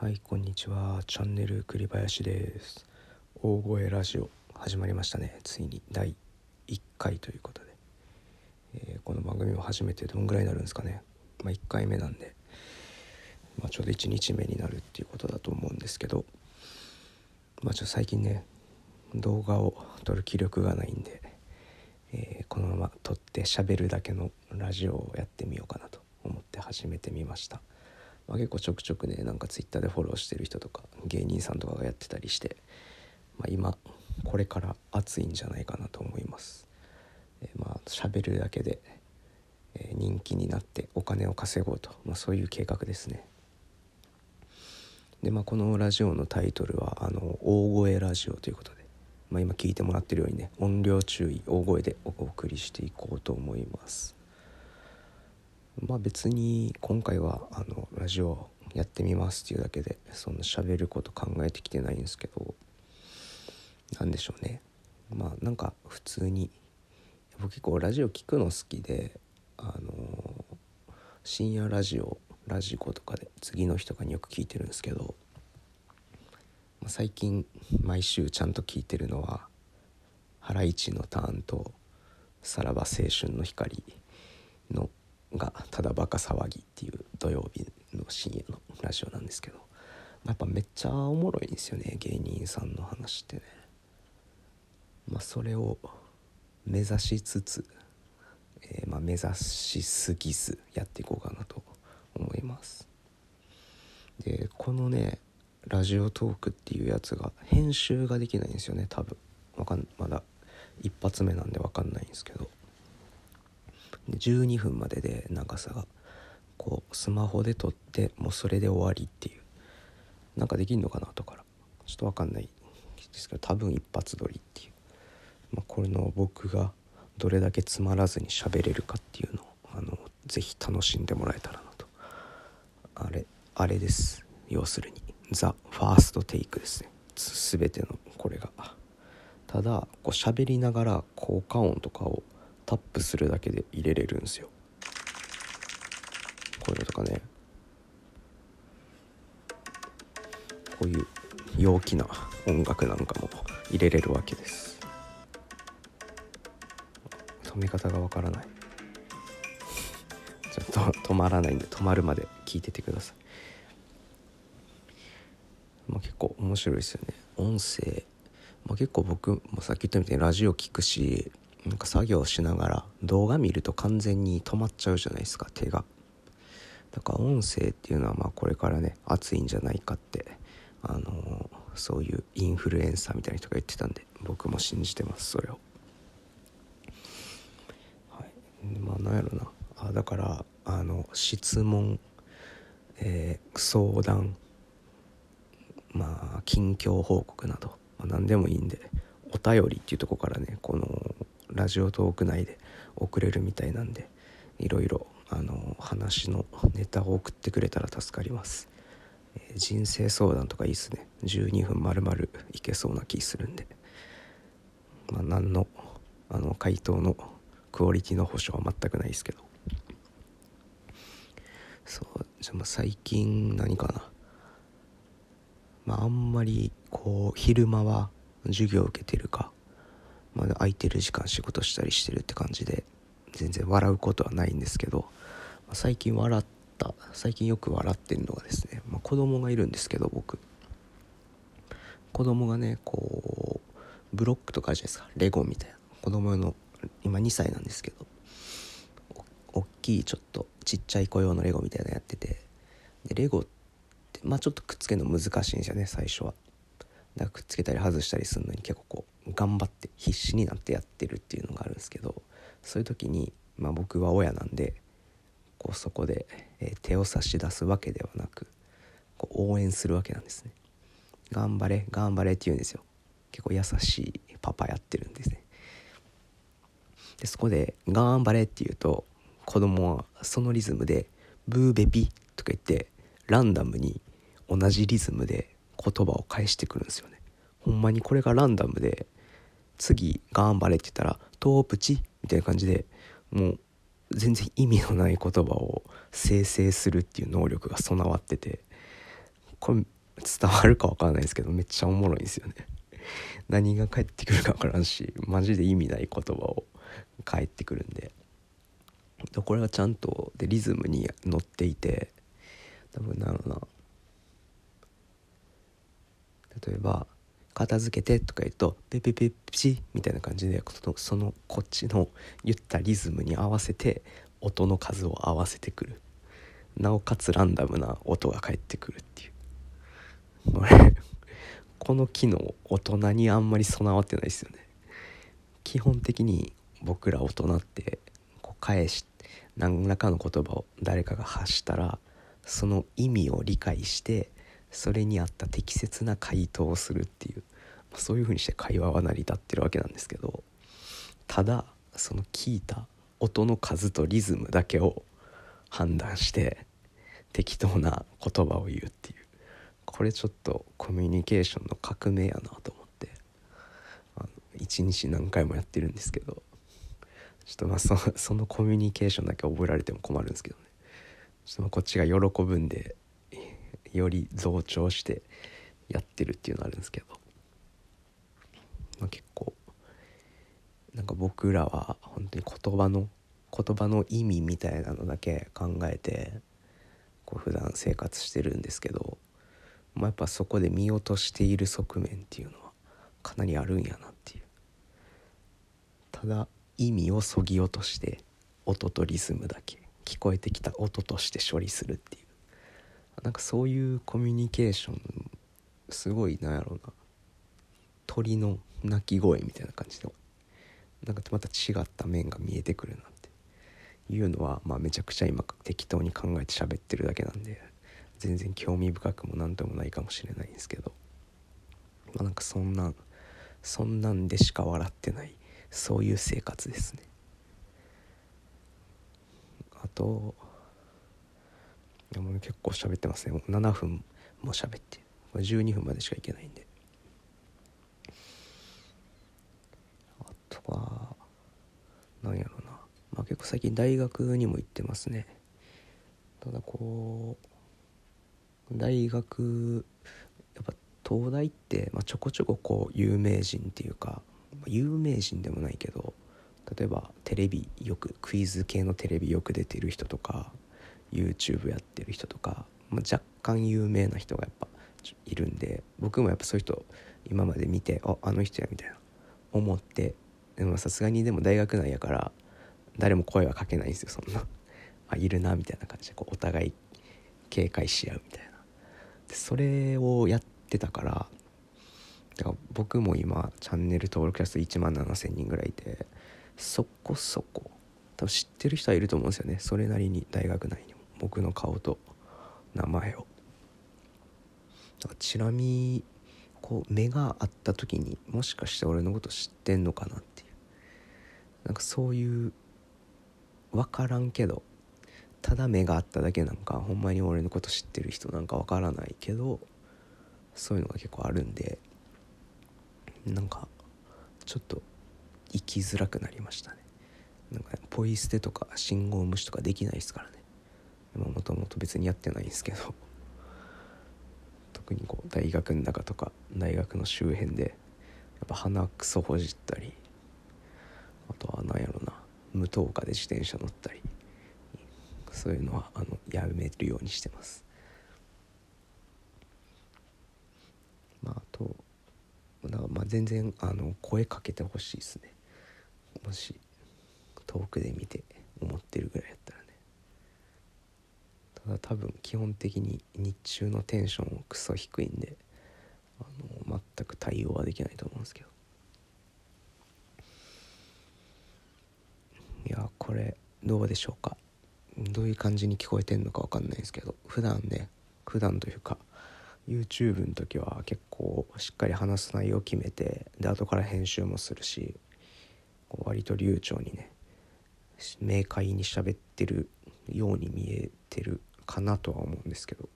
はいこんにちは。チャンネル栗林です。大声ラジオ始まりましたね。ついに第1回ということで、えーこの番組を始めてどんぐらいになるんですかね。まあ1回目なんで、まあ、ちょうど1日目になるっていうことだと思うんですけど。まあちょっと最近ね動画を撮る気力がないんで、えーこのまま撮って喋るだけのラジオをやってみようかなと思って始めてみました、まあ、結構ちょくちょくねなんかツイッターでフォローしてる人とか芸人さんとかがやってたりして、まあ、今これから熱いんじゃないかなと思います、えーまあ喋るだけで、えー人気になってお金を稼ごうと、まあ、そういう計画ですね。でまあこのラジオのタイトルはあの大声ラジオということで、まあ、今聞いてもらってるようにね音量注意大声でお送りしていこうと思います。まあ別に今回はあのラジオやってみますっていうだけでそんな喋ること考えてきてないんですけどなんでしょうね。まあなんか普通に僕結構ラジオ聞くの好きであの深夜ラジオラジコとかで次の日とかによく聞いてるんですけど、まあ最近毎週ちゃんと聞いてるのは「ハライチのターン」と「さらば青春の光」のが「ただバカ騒ぎ」っていう土曜日の深夜のラジオなんですけど、まあやっぱめっちゃおもろいんですよね芸人さんの話ってね。まあ、それを目指しつつ、えーまあ、目指しすぎずやっていこうかなと思います。でこのねラジオトークっていうやつが編集ができないんですよね多分。わかんまだ一発目なんで分かんないんですけど。12分までで長さがこうスマホで撮ってもうそれで終わりっていう。なんかできんのかな後から。ちょっと分かんないですけど多分一発撮りっていう。まあ、これの僕がどれだけつまらずに喋れるかっていうのをあのぜひ楽しんでもらえたらなと。あれあれです。要するにザ・ファーストテイクですね。全てのこれが。ただこう喋りながら効果音とかをタップするだけで入れれるんですよ。こういうのとかね。こういう陽気な音楽なんかも入れれるわけです。止め方がわからない。ちょっと止まらないんで止まるまで聞いててください、まあ、結構面白いですよね。音声、まあ、結構僕もさっき言ったみたいにラジオ聞くしなんか作業しながら動画見ると完全に止まっちゃうじゃないですか手が。だから音声っていうのはまあこれからね熱いんじゃないかってあのーそういうインフルエンサーみたいな人が言ってたんで僕も信じてますそれを。はい。まあなんやろな。あだからあの質問、えー相談まあ近況報告など、まあ、何でもいいんでお便りっていうとこからねこのラジオトーク内で送れるみたいなんでいろいろあの話のネタを送ってくれたら助かります、えー人生相談とかいいっすね。12分丸々いけそうな気するんで。まあ何のあの回答のクオリティの保証は全くないですけど。そうじゃあまあ最近何かな。まああんまりこう昼間は授業受けてるか、まあ、空いてる時間仕事したりしてるって感じで全然笑うことはないんですけど、まあ最近笑った最近よく笑ってるのがですね、まあ、子供がいるんですけど僕。子供がねこうブロックとかあるじゃないですか。レゴみたいな。子供の今2歳なんですけどお大きいちょっとちっちゃい子用のレゴみたいなのやってて。でレゴってまあちょっとくっつけるの難しいんですよね最初は。だかくっつけたり外したりするのに結構こう頑張って必死になってやってるっていうのがあるんですけどそういう時に、まあ、僕は親なんでこうそこで、え手を差し出すわけではなくこう応援するわけなんですね。頑張れ頑張れって言うんですよ。結構優しいパパやってるんですね。でそこで「頑張れ」って言うと子供はそのリズムで「ブーベピ」とか言ってランダムに同じリズムで言葉を返してくるんですよね。ほんまにこれがランダムで次「頑張れ」って言ったら「トープチ」みたいな感じでもう全然意味のない言葉を生成するっていう能力が備わっててこれ伝わるか分からないですけどめっちゃおもろいんですよね。何が返ってくるか分からんしマジで意味ない言葉を返ってくるんで。これはちゃんとでリズムに乗っていて多分なるな。例えば「片付けて」とか言うと「ペペペチ」みたいな感じでそのこっちの言ったリズムに合わせて音の数を合わせてくる。なおかつランダムな音が返ってくるっていう。これこの機能大人にあんまり備わってないですよね。基本的に僕ら大人ってこう返し何らかの言葉を誰かが発したらその意味を理解してそれに合った適切な回答をするっていうまそういうふうにして会話は成り立ってるわけなんですけどただその聞いた音の数とリズムだけを判断して適当な言葉を言うっていう。これちょっとコミュニケーションの革命やなと思ってあの一日何回もやってるんですけどちょっとまあそそのコミュニケーションだけ覚えられても困るんですけどね。ちょっとこっちが喜ぶんでより増長してやってるっていうのあるんですけど、まあ、結構なんか僕らは本当に言葉の言葉の意味みたいなのだけ考えてこう普段生活してるんですけど、まあ、やっぱそこで見落としている側面っていうのはかなりあるんやなっていう。ただ意味をそぎ落として音とリズムだけ聞こえてきた音として処理するっていう。なんかそういうコミュニケーションすごいなんやろうな。鳥の鳴き声みたいな感じでなんかまた違った面が見えてくるなって。いうのは、まあ、めちゃくちゃ今適当に考えて喋ってるだけなんで全然興味深くも何ともないかもしれないんですけど、まあ、なんかそんなんそんなんでしか笑ってないそういう生活ですね。あとでも結構喋ってますね。もう7分も喋ってこれ12分までしかいけないんで。あとは何やろうな。まあ結構最近大学にも行ってますね。ただこう大学やっぱ東大って、まあ、ちょこちょここう有名人っていうか、まあ、有名人でもないけど例えばテレビよくクイズ系のテレビよく出てる人とか YouTube やってる人とか、まあ、若干有名な人がやっぱいるんで僕もやっぱそういう人今まで見てああの人やみたいな思ってでもさすがにでも大学内やから誰も声はかけないんですよそんな。あいるなみたいな感じでこうお互い警戒し合うみたいな。でそれをやってたからだから僕も今チャンネル登録者数1万7,000人ぐらいいてそこそこ多分知ってる人はいると思うんですよね。それなりに大学内にも。僕の顔と名前を。だからチラ見こう目が合った時にもしかして俺のこと知ってんのかなっていう。なんかそういう分からんけどただ目が合っただけなんかほんまに俺のこと知ってる人なんか分からないけどそういうのが結構あるんでなんかちょっと生きづらくなりましたね。なんかポイ捨てとか信号無視とかできないですからね。もともと別にやってないんですけど特にこう大学の中とか大学の周辺でやっぱ鼻くそほじったりあとは何やろな無灯火で自転車乗ったりそういうのはあのやめるようにしてます。まああとだかまあ全然あの声かけてほしいですね。もし遠くで見てるぐらいやったらねただ多分基本的に日中のテンションクソ低いんであの全く対応はできないと思うんですけど。いやこれどうでしょうか。どういう感じに聞こえてんのか分かんないですけど普段ね普段というか YouTube の時は結構しっかり話す内容を決めてで後から編集もするし割と流暢にね明快に喋ってるように見えてるかなとは思うんですけど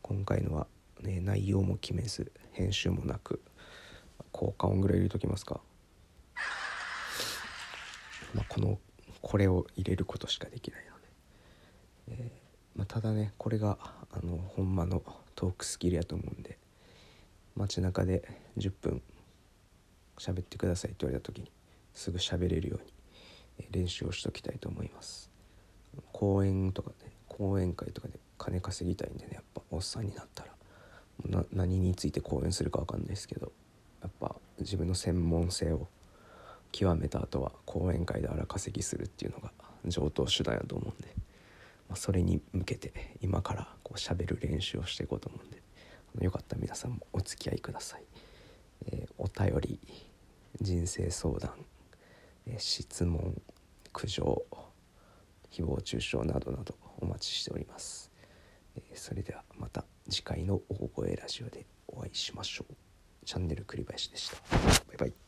今回のは、ね、内容も決めず編集もなく効果音ぐらい入れときますか、まあ、このこれを入れることしかできないので、えーまあ、ただねこれがあのほんまのトークスキルやと思うんで街中で10分喋ってくださいって言われた時にすぐ喋れるように練習をしときたいと思います。講演とかね講演会とかで金稼ぎたいんでねやっぱおっさんになったら何について講演するか分かんないですけどやっぱ自分の専門性を極めた後は講演会で荒稼ぎするっていうのが上等手段やと思うんで、まあ、それに向けて今からこう喋る練習をしていこうと思うんでよかったら皆さんもお付き合いください。えー、お便り人生相談、え、質問苦情誹謗中傷などなどお待ちしております。え、それではまた次回の大声ラジオでお会いしましょう。チャンネル栗林でした。バイバイ。